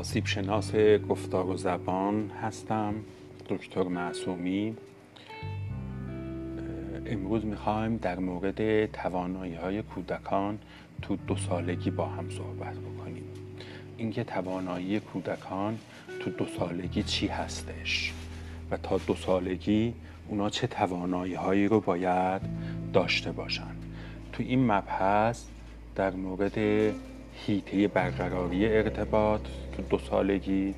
آسیب شناس گفتار و زبان هستم دکتر معصومی. امروز می‌خوایم در مورد توانایی های کودکان تو دو سالگی با هم صحبت بکنیم. اینکه توانایی کودکان تو دو سالگی چی هستش و تا دو سالگی اونا چه توانایی هایی رو باید داشته باشن. تو این مبحث در مورد هیته برقراری ارتباط تو دو سالگی.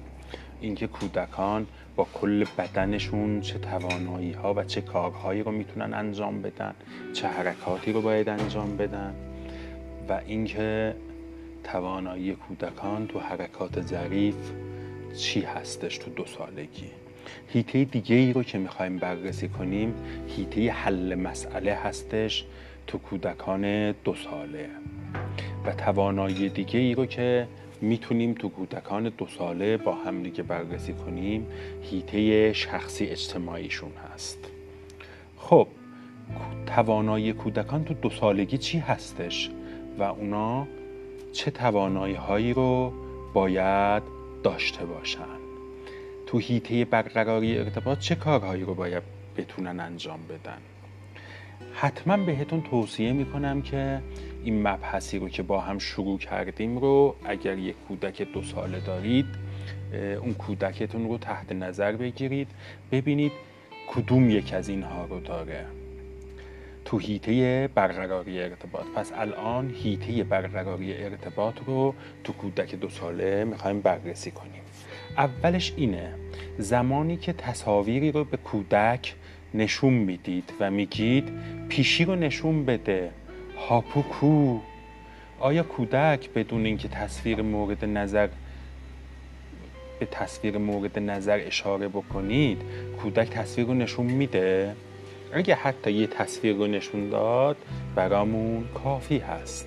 اینکه کودکان با کل بدنشون چه توانایی ها و چه کارهایی رو می‌تونن انجام بدن چه حرکاتی رو باید انجام بدن و اینکه توانایی کودکان تو حرکات ظریف چی هستش تو دو سالگی. هیته دیگه ای رو که می‌خوایم بررسی کنیم هیته حل مسئله هستش تو کودکان دو ساله. و توانایی دیگه ای رو که می‌تونیم تو کودکان دو ساله با هم دیگه بررسی کنیم هیته شخصی اجتماعیشون هست. خب توانایی کودکان تو دو سالگی چی هستش؟ و اونا چه توانایی هایی رو باید داشته باشن؟ تو هیته برقراری ارتباط چه کارهایی رو باید بتونن انجام بدن؟ حتما بهتون توصیه می‌کنم که این مبحثی رو که با هم شروع کردیم رو اگر یک کودک دو ساله دارید اون کودکتون رو تحت نظر بگیرید ببینید کدوم یک از اینها رو داره. تو هیته برقراری ارتباط. پس الان هیته برقراری ارتباط رو تو کودک دو ساله می‌خوایم بررسی کنیم. اولش اینه زمانی که تصاویری رو به کودک نشون می‌دید و میگید پیشی رو نشون بده. هاپو کو آیا کودک بدون اینکه تصویر مورد نظر به تصویر مورد نظر اشاره بکنید کودک تصویر رو نشون میده؟ اگه حتی یه تصویر رو نشون داد برامون کافی هست.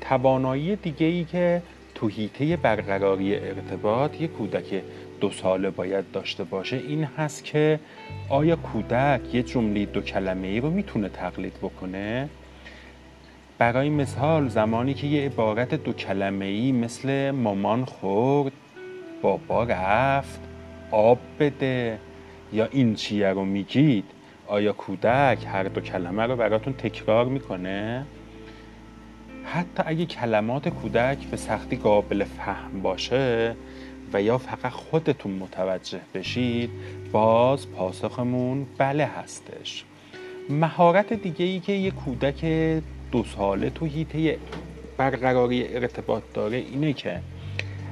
توانایی دیگه ای که تو هیته برقراری ارتباط یه کودک دو ساله باید داشته باشه این هست که آیا کودک یه جمله دو کلمه ای رو می‌تونه تقلید بکنه؟ برای مثال زمانی که یه عبارت دو کلمه ای مثل مامان خورد بابا رفت آب بده یا این چیه رو میگید آیا کودک هر دو کلمه رو براتون تکرار می‌کنه؟ حتی اگه کلمات کودک به سختی قابل فهم باشه و یا فقط خودتون متوجه بشید باز پاسخمون بله هستش مهارت دیگه ای که یه کودک دو ساله تو هیته برقراری ارتباط داره اینه که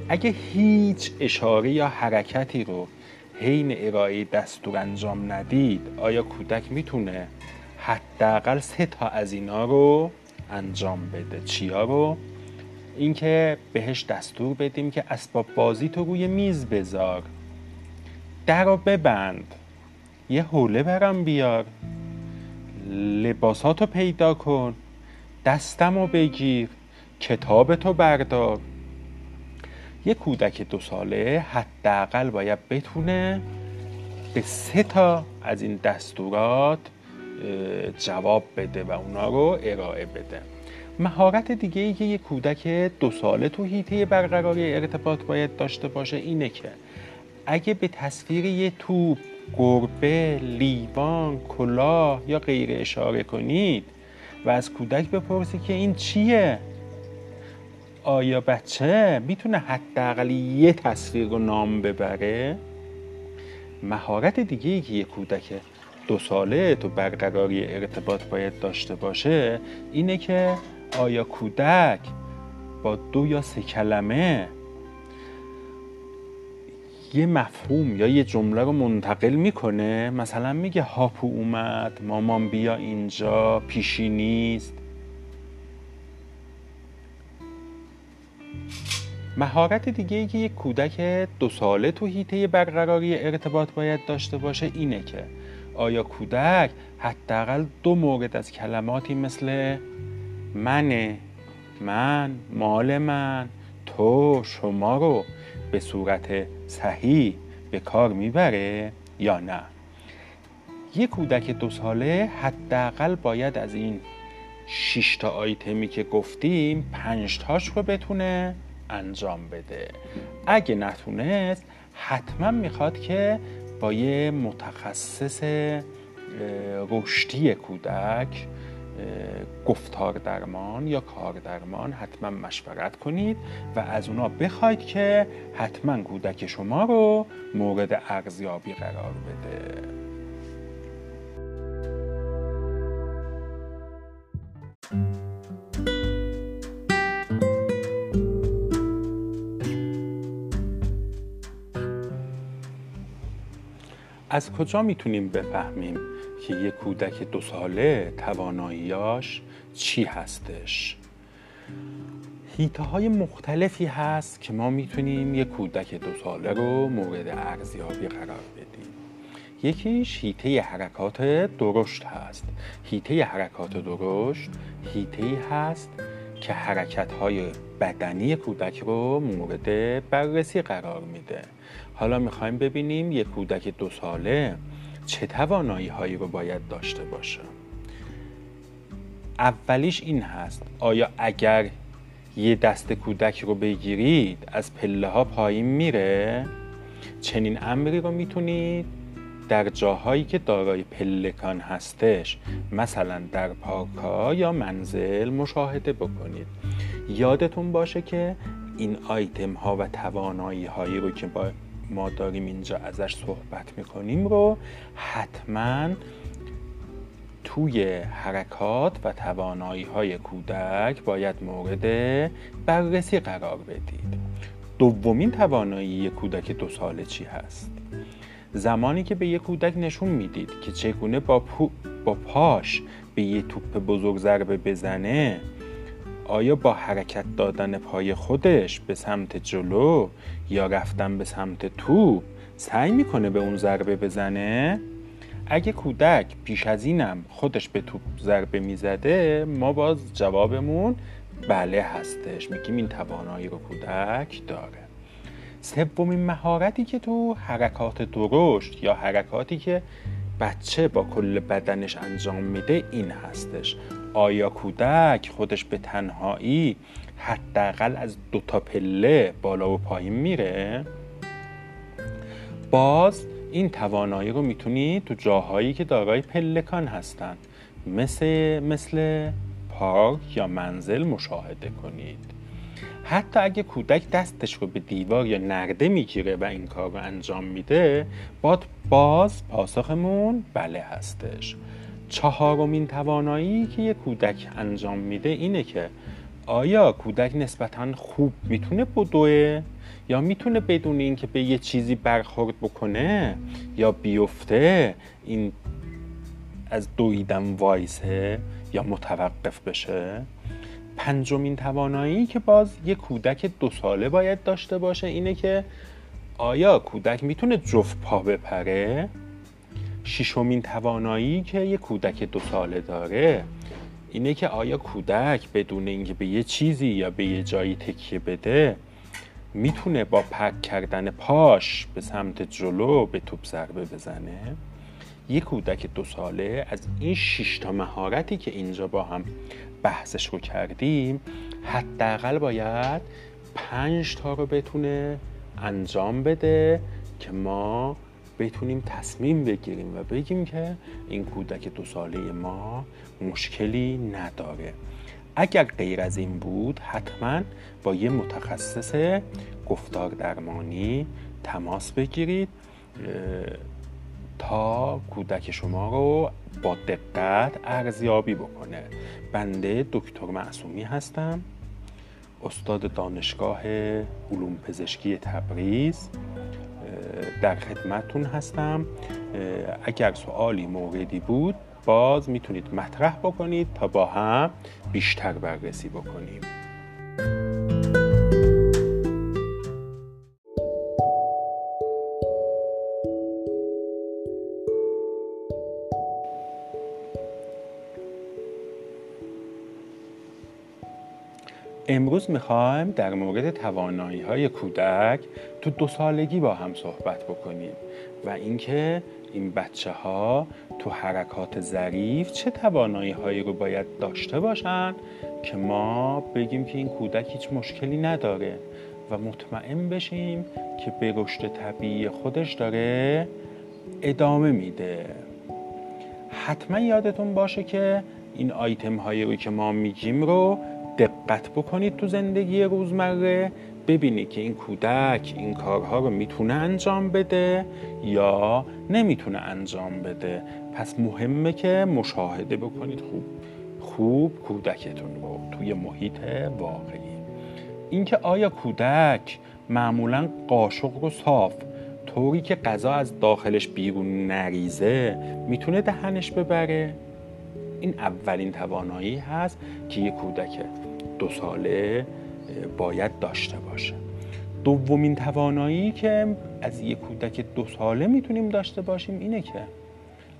اگه هیچ اشاره یا حرکتی رو حین ارائه دستور انجام ندید آیا کودک می‌تونه حداقل سه تا از اینا رو انجام بده؟ چیا رو؟ اینکه بهش دستور بدیم که اسباب بازی تو روی میز بذار. در رو ببند. یه حوله برم بیار. لباساتو پیدا کن. دستم رو بگیر کتابتو بردار. یه کودک دو ساله حداقل باید بتونه به سه تا از این دستورات جواب بده و اونا رو ارائه بده. مهارت دیگه ای که یه کودک دو ساله تو هیته برقراری ارتباط باید داشته باشه اینه که اگه به تصویر یه توپ گربه لیوان کلاه یا غیره اشاره کنید و از کودک بپرسی که این چیه؟ آیا بچه می‌تونه حداقل یه تصویر رو نام ببره؟ مهارت دیگه ای که یه کودک دو ساله تو برقراری ارتباط باید داشته باشه اینه که آیا کودک با دو یا سه کلمه یه مفهوم یا یه جمله رو منتقل می‌کنه. مثلا میگه هاپو اومد مامان بیا اینجا پیشی نیست. مهارت دیگه ای که یک کودک دو ساله تو هیته برقراری ارتباط باید داشته باشه اینه که آیا کودک حداقل دو مورد از کلماتی مثل منه من مال من تو شما رو به صورت صحیح به کار می‌بره یا نه؟ یه کودک دو ساله حداقل باید از این 6 تا آیتمی که گفتیم پنج تاش رو بتونه انجام بده. اگه نتونست حتما می‌خواد که با یه متخصص رشدی کودک گفتار درمان یا کار درمان حتما مشورت کنید و از اونا بخواید که حتما کودک شما رو مورد ارزیابی قرار بده. از کجا می‌تونیم بفهمیم که یک کودک دو ساله تواناییاش چی هستش؟ هیته های مختلفی هست که ما می‌تونیم یک کودک دو ساله رو مورد ارزیابی قرار بدیم. یکیش هیته حرکات درشت هست. هیته حرکات درشت هیته هست که حرکت های بدنی کودک رو مورد بررسی قرار میده. حالا می‌خوایم ببینیم یک کودک دو ساله چه توانایی هایی رو باید داشته باشه. اولیش این هست آیا اگر یه دست کودک رو بگیرید از پله ها پایین میره؟ چنین امری رو می‌تونید؟ در جاهایی که دارای پلکان هستش مثلا در پارک یا منزل مشاهده بکنید. یادتون باشه که این آیتم ها و توانایی هایی رو که با ما داریم اینجا ازش صحبت می‌کنیم رو حتما توی حرکات و توانایی های کودک باید مورد بررسی قرار بدید. دومین توانایی کودک دو ساله چی هست؟ زمانی که به یک کودک نشون می‌دید که چگونه با, با پاش به یه توپ بزرگ ضربه بزنه آیا با حرکت دادن پای خودش به سمت جلو یا رفتن به سمت تو سعی می‌کنه به اون ضربه بزنه؟ اگه کودک پیش از اینم خودش به توپ ضربه می‌زده ما باز جوابمون بله هستش. میگیم این توانایی رو کودک داره. سومین مهارتی که تو حرکات درشت یا حرکاتی که بچه با کل بدنش انجام میده این هستش. آیا کودک خودش به تنهایی حداقل از دو تا پله بالا و پایین میره؟ باز این توانایی رو می‌تونید تو جاهایی که دارای پلکان هستند مثل مثل پارک یا منزل مشاهده کنید. حتی اگه کودک دستش رو به دیوار یا نرده می‌گیره و این کار رو انجام میده باز پاسخمون بله هستش. چهارمین توانایی که یک کودک انجام میده اینه که آیا کودک نسبتا خوب می‌تونه بدوه یا می‌تونه بدون اینکه به یه چیزی برخورد بکنه یا بیفته؟ این از دویدن وایسه یا متوقف بشه؟ پنجمین توانایی که باز یه کودک دو ساله باید داشته باشه اینه که آیا کودک می‌تونه جفت پا بپره؟ ششمین توانایی که یه کودک دو ساله داره اینه که آیا کودک بدون اینکه به یه چیزی یا به یه جایی تکیه بده می‌تونه با پک کردن پاش به سمت جلو به توپ ضربه بزنه؟ یه کودک دو ساله از این شش تا مهارتی که اینجا با هم بحثش رو کردیم حداقل باید پنج تا رو بتونه انجام بده که ما بتونیم تصمیم بگیریم و بگیم که این کودک دو ساله ما مشکلی نداره. اگر غیر از این بود حتما با یه متخصص گفتار درمانی تماس بگیرید تا کودک شما رو با دقت ارزیابی بکنه. بنده دکتر معصومی هستم استاد دانشگاه علوم پزشکی تبریز. در خدمتتون هستم. اگر سوالی موردی بود باز می‌تونید مطرح بکنید تا با هم بیشتر بررسی بکنیم. امروز می‌خوایم در مورد توانایی های کودک تو دو سالگی با هم صحبت بکنیم و اینکه این بچه ها تو حرکات ظریف چه توانایی هایی رو باید داشته باشن که ما بگیم که این کودک هیچ مشکلی نداره و مطمئن بشیم که به رشد طبیعی خودش داره ادامه میده. حتما یادتون باشه که این آیتم هایی رو که ما میگیم رو دقت بکنید تو زندگی روزمره ببینید که این کودک این کارها رو می‌تونه انجام بده یا نمی‌تونه انجام بده. پس مهمه که مشاهده بکنید. خوب خوب کودکتون رو توی محیط واقعی. اینکه آیا کودک معمولا قاشق رو صاف طوری که غذا از داخلش بیرون نریزه می‌تونه دهنش ببره؟ این اولین توانایی هست که یک کودک دو ساله باید داشته باشه. دومین توانایی که از یک کودک دو ساله می‌تونیم داشته باشیم اینه که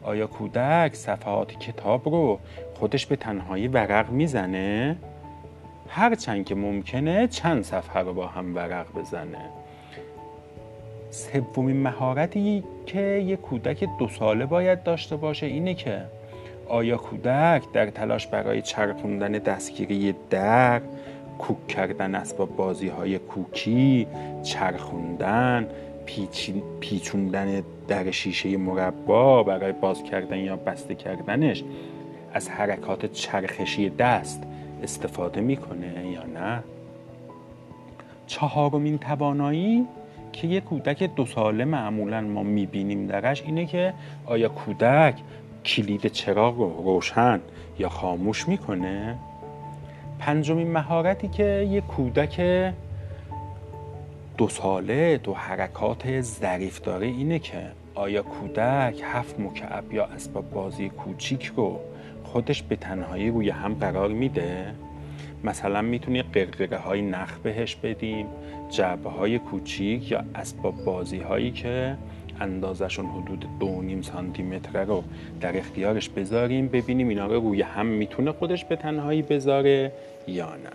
آیا کودک صفحات کتاب رو خودش به تنهایی ورق می‌زنه؟ هرچند که ممکنه چند صفحه رو با هم ورق بزنه. سومین مهارتی که یک کودک دو ساله باید داشته باشه اینه که آیا کودک در تلاش برای چرخوندن دستگیری در کوک کردن اسباب بازی های کوکی چرخوندن پیچوندن در شیشه مربا برای باز کردن یا بسته کردنش از حرکات چرخشی دست استفاده می‌کنه یا نه؟ چهارمین توانایی که یک کودک دو ساله معمولا ما می‌بینیم درش اینه که آیا کودک کلید چراغ رو روشن یا خاموش می‌کنه؟ پنجمین مهارتی که یک کودک دو ساله دو حرکات ظریف داره اینه که آیا کودک هفت مکعب یا اسباب بازی کوچیک رو خودش به تنهایی روی هم قرار میده؟ مثلا می‌تونی قرقره های نخ بهش بدیم جعبه های کوچیک یا اسباب بازی هایی که اندازشون حدود دو نیم سانتی متر رو در اختیارش بذاریم ببینیم اینا رو روی هم می‌تونه خودش به تنهایی بذاره یا نه.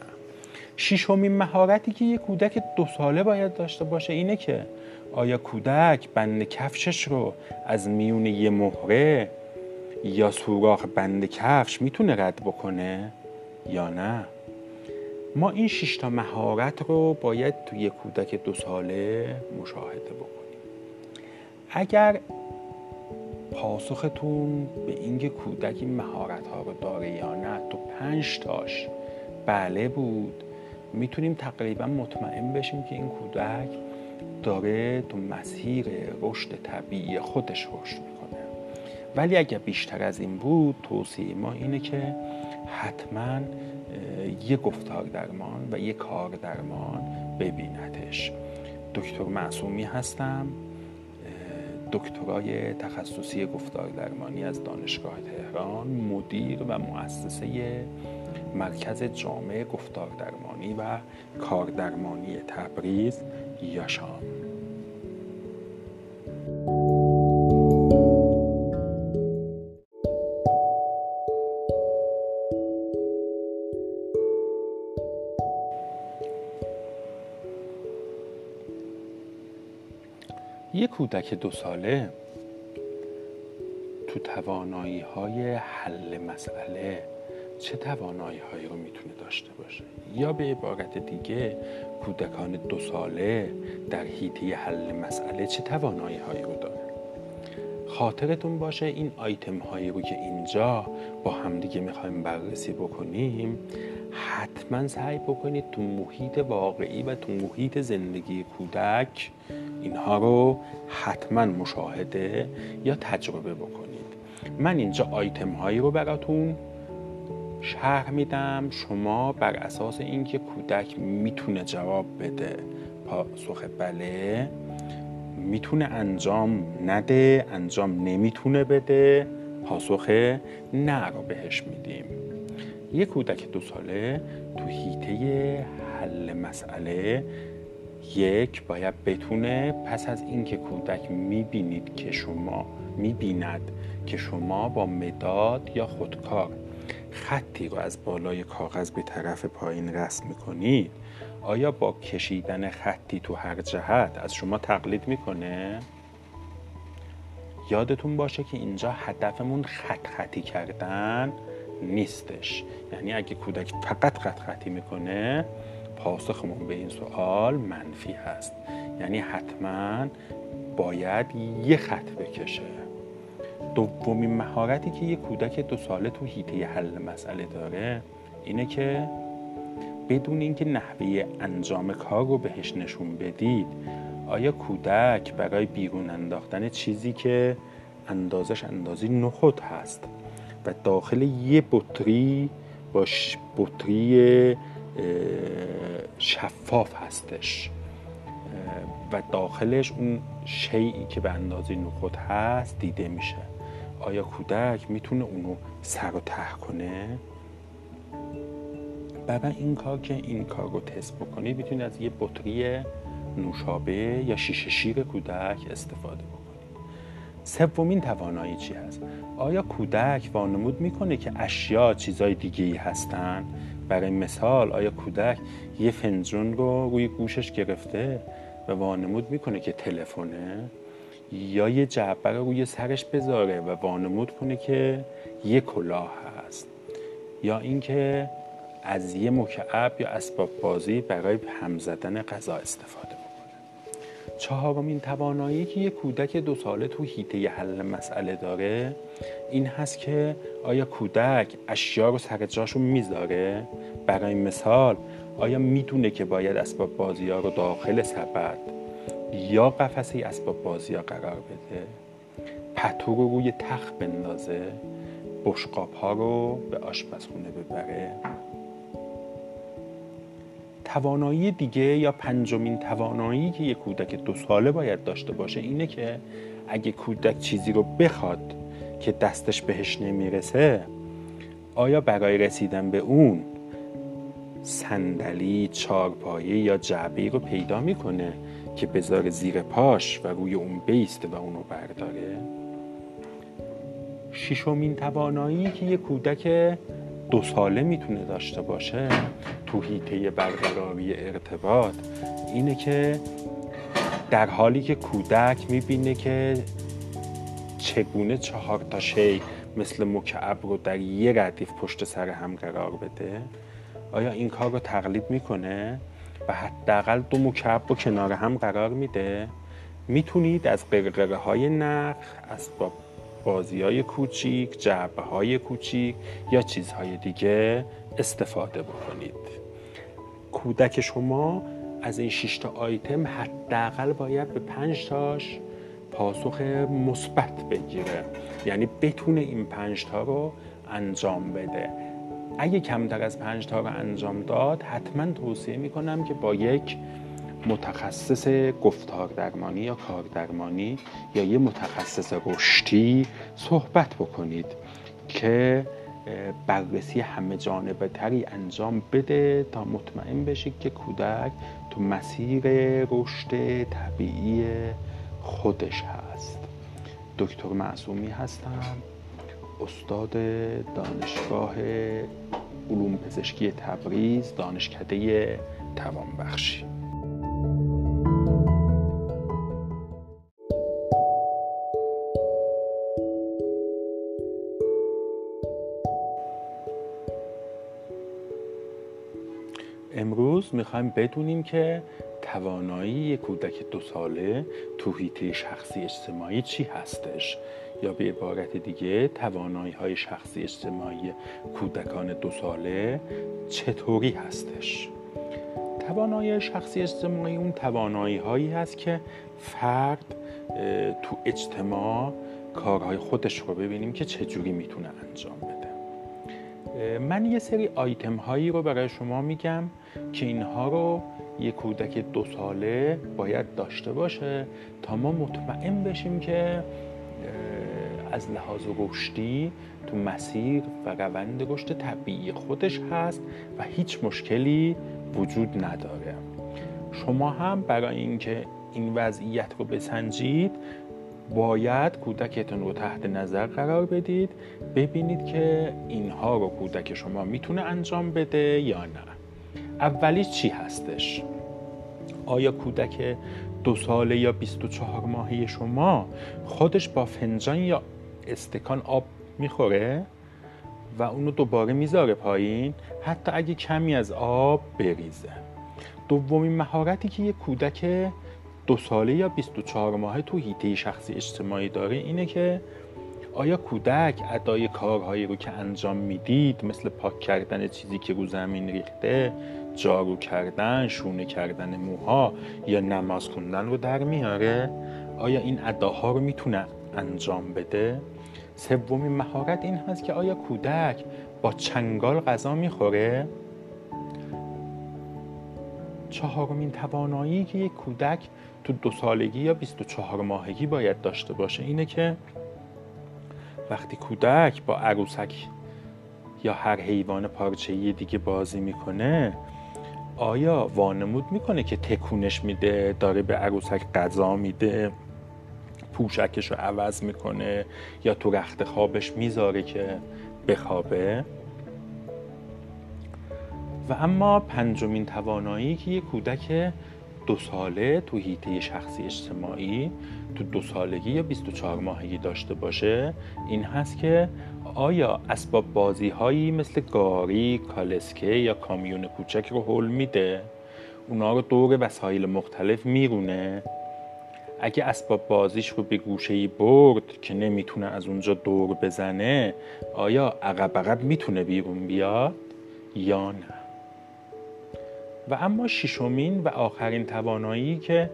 ششمین مهارتی که یه کودک دو ساله باید داشته باشه اینه که آیا کودک بند کفشش رو از میون یه مهره یا سوراخ بند کفش می‌تونه رد بکنه یا نه؟ ما این شش مهارت رو باید توی کودک دو ساله مشاهده بکنیم. اگر پاسختون به اینکه کودک این مهارت ها رو داره یا نه تو پنج تاش بله بود می‌تونیم تقریبا مطمئن بشیم که این کودک داره تو مسیر رشد طبیعی خودش رشد می‌کنه. ولی اگر بیشتر از این بود توصیه ما اینه که حتما یه گفتار درمان و یه کار درمان ببیندش. دکتر معصومی هستم. دکترای تخصصی گفتار درمانی از دانشگاه تهران مدیر و مؤسسه مرکز جامعه گفتار درمانی و کاردرمانی تبریز یاشام. کودک دو ساله تو توانایی های حل مسئله چه توانایی هایی رو می‌تونه داشته باشه؟ یا به عبارت دیگه کودکان دو ساله در حیطه حل مسئله چه توانایی هایی رو داره؟ خاطرتون باشه این آیتم هایی رو که اینجا با همدیگه می‌خوایم بررسی بکنیم. حتما سعی بکنید تو محیط واقعی و تو محیط زندگی کودک اینها رو حتما مشاهده یا تجربه بکنید. من اینجا آیتم هایی رو براتون شرح میدم. شما بر اساس اینکه کودک می‌تونه جواب بده پاسخ بله می‌تونه انجام نده انجام نمی‌تونه بده پاسخ نه رو بهش میدیم. یه کودک دو ساله تو هیته حل مسئله یک باید بتونه پس از اینکه کودک می‌بینید که شما می‌بیند که شما با مداد یا خودکار خطی رو از بالای کاغذ به طرف پایین رسم می‌کنید آیا با کشیدن خطی تو هر جهت از شما تقلید می‌کنه؟ یادتون باشه که اینجا هدفمون خط خطی کردن نیستش. یعنی اگه کودک فقط خط خطی می‌کنه پاسخمون به این سوال منفی هست. یعنی حتما باید یه خط بکشه. دومین مهارتی که یه کودک دو ساله تو هیته حل مسئله داره اینه که بدون اینکه نحوه انجام کار رو بهش نشون بدید آیا کودک برای بیرون انداختن چیزی که اندازش اندازی نخود هست و داخل یه بطری با بطری شفاف هستش. و داخلش اون شیعی که به اندازه نخود هست دیده میشه. آیا کودک می‌تونه اونو سر و ته کنه؟ برای این کار که این کار رو تست بکنید می‌تونید از یه بطری نوشابه یا شیشه شیر کودک استفاده بکنید. سومین توانایی چی هست؟ آیا کودک وانمود می‌کنه که اشیا چیزای دیگه ای هستن؟ برای مثال آیا کودک یه فنجون رو روی گوشش گرفته و وانمود می‌کنه که تلفنه؟ یا یه جعبه رو روی سرش بذاره و وانمود کنه که یه کلاه هست؟ یا اینکه از یه مکعب یا اسباب بازی برای هم زدن غذا استفاده چهارمین توانایی که یه کودک دو ساله تو هیته حل مسئله داره این هست که آیا کودک اشیا رو سر جاشون می‌ذاره؟ برای مثال آیا می‌دونه که باید اسباب بازی ها رو داخل سبد یا قفسه اسباب بازی ها قرار بده؟ پتو رو روی تخت بندازه بشقاب ها رو به آشپزخونه ببره؟ توانایی دیگه یا پنجمین توانایی که یک کودک دو ساله باید داشته باشه اینه که اگه کودک چیزی رو بخواد که دستش بهش نمی‌رسه آیا برای رسیدن به اون صندلی چارپایه یا جعبه رو پیدا می‌کنه که بذاره زیر پاش و روی اون بیسته و اونو برداره؟ ششمین توانایی که یه کودک دو ساله می‌تونه داشته باشه تو هیته برقراری ارتباط اینه که در حالی که کودک می‌بینه که چگونه چهار تا شی مثل مکعب رو در یه ردیف پشت سر هم قرار بده آیا این کار رو تقلید می‌کنه؟ و حداقل دو مکعب رو کنار هم قرار میده. می‌تونید از قرقره های نخ اسباب بازی های کوچیک جعبه های کوچیک یا چیزهای دیگه استفاده بکنید. کودک شما از این 6 تا آیتم حداقل باید به 5 تاش پاسخ مثبت بگیره. یعنی بتونه این 5 تا رو انجام بده. اگه کمتر از 5 تا رو انجام داد حتما توصیه می‌کنم که با یک متخصص گفتار درمانی یا کار درمانی یا یه متخصص رشدی صحبت بکنید که بررسی همه جانبه تری انجام بده تا مطمئن بشید که کودک تو مسیر رشد طبیعی خودش هست. دکتر معصومی هستم استاد دانشگاه علوم پزشکی تبریز دانشکده توانبخشی. می‌خوایم بدونیم که توانایی یک کودک دو ساله تو حیطه شخصی اجتماعی چی هستش. یا به عبارت دیگه توانایی های شخصی اجتماعی کودکان دو ساله چطوری هستش؟ توانایی شخصی اجتماعی اون توانایی هایی هست که فرد تو اجتماع کارهای خودش رو ببینیم که چجوری می‌تونه انجام بده. من یه سری آیتم هایی رو برای شما میگم. که اینها رو یه کودک دو ساله باید داشته باشه تا ما مطمئن بشیم که از لحاظ رشدی تو مسیر و روند رشد طبیعی خودش هست و هیچ مشکلی وجود نداره. شما هم برای اینکه این وضعیت رو بسنجید باید کودکتون رو تحت نظر قرار بدید ببینید که اینها رو کودک شما می‌تونه انجام بده یا نه. اولیش چی هستش؟ آیا کودک دو ساله یا 24 ماهه شما خودش با فنجان یا استکان آب می‌خوره و اونو دوباره می‌ذاره پایین؟ حتی اگه کمی از آب بریزه. دومین مهارتی که یه کودک دو ساله یا 24 ماهه تو هیته شخصی اجتماعی داره اینه که آیا کودک ادای کارهایی رو که انجام می‌دید مثل پاک کردن چیزی که رو زمین ریخته جارو کردن شونه کردن موها یا نماز خوندن رو در میاره؟ آیا این اداها رو می‌تونه انجام بده؟ سومین مهارت این هست که آیا کودک با چنگال غذا می‌خوره؟ چهارمین توانایی که یک کودک تو دو سالگی یا 24 ماهگی باید داشته باشه اینه که وقتی کودک با عروسک یا هر حیوان پارچه‌ای دیگه بازی می‌کنه آیا وانمود می‌کنه که تکونش میده داره به عروسک غذا میده پوشکش رو عوض می‌کنه یا تو رخت خوابش می‌ذاره که بخوابه؟ و اما پنجمین توانایی که یک کودک دو ساله تو هیته شخصی اجتماعی تو دو سالگی یا 24 ماهگی داشته باشه این هست که آیا اسباب بازی هایی مثل گاری، کالسکه یا کامیون کوچک رو حل میده؟ اونا رو دور وسایل مختلف میرونه. اگه اسباب بازیش رو به گوشه برد که نمی‌تونه از اونجا دور بزنه آیا عقب عقب می‌تونه بیرون بیاد یا نه؟ و اما ششمین و آخرین توانایی که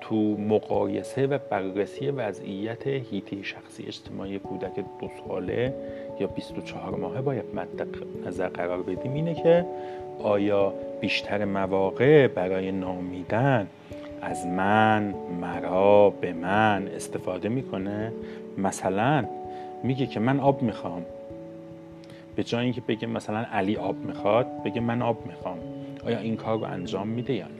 تو مقایسه و بررسی وضعیت هیته شخصی اجتماعی کودک دو ساله یا 24 ماهه باید مد نظر قرار بدیم اینه که آیا بیشتر مواقع برای نامیدن از من مرا به من استفاده می‌کنه؟ مثلا میگه که من آب می‌خوام. به جای اینکه بگه مثلا علی آب می‌خواد بگه من آب می‌خوام. آیا این کار رو انجام میده یا نه.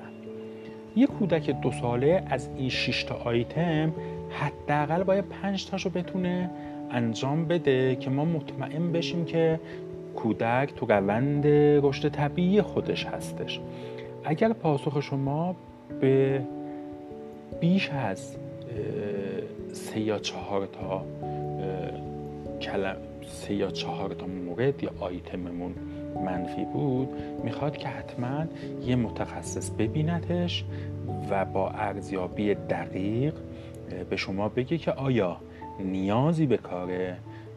یه کودک دو ساله از این 6 تا آیتم حداقل باید 5 تاشو بتونه انجام بده که ما مطمئن بشیم که کودک تو روند رشد طبیعی خودش هستش. اگر پاسخ شما به بیش از سه یا چهار تا کلم سه یا چهار تا مورد یا آیتممون منفی بود می‌خواد که حتما یه متخصص ببینتش و با ارزیابی دقیق به شما بگه که آیا نیازی به کار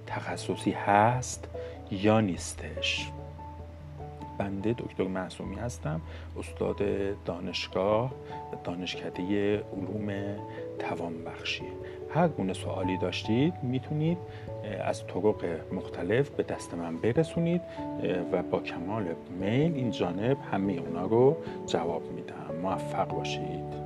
تخصصی هست یا نیستش. بنده دکتر معصومی هستم استاد دانشگاه دانشکده علوم توانبخشی. هر گونه سوالی داشتید می‌تونید از طرق مختلف به دست من برسونید و با کمال میل این جانب همه اونا رو جواب میدم. موفق باشید.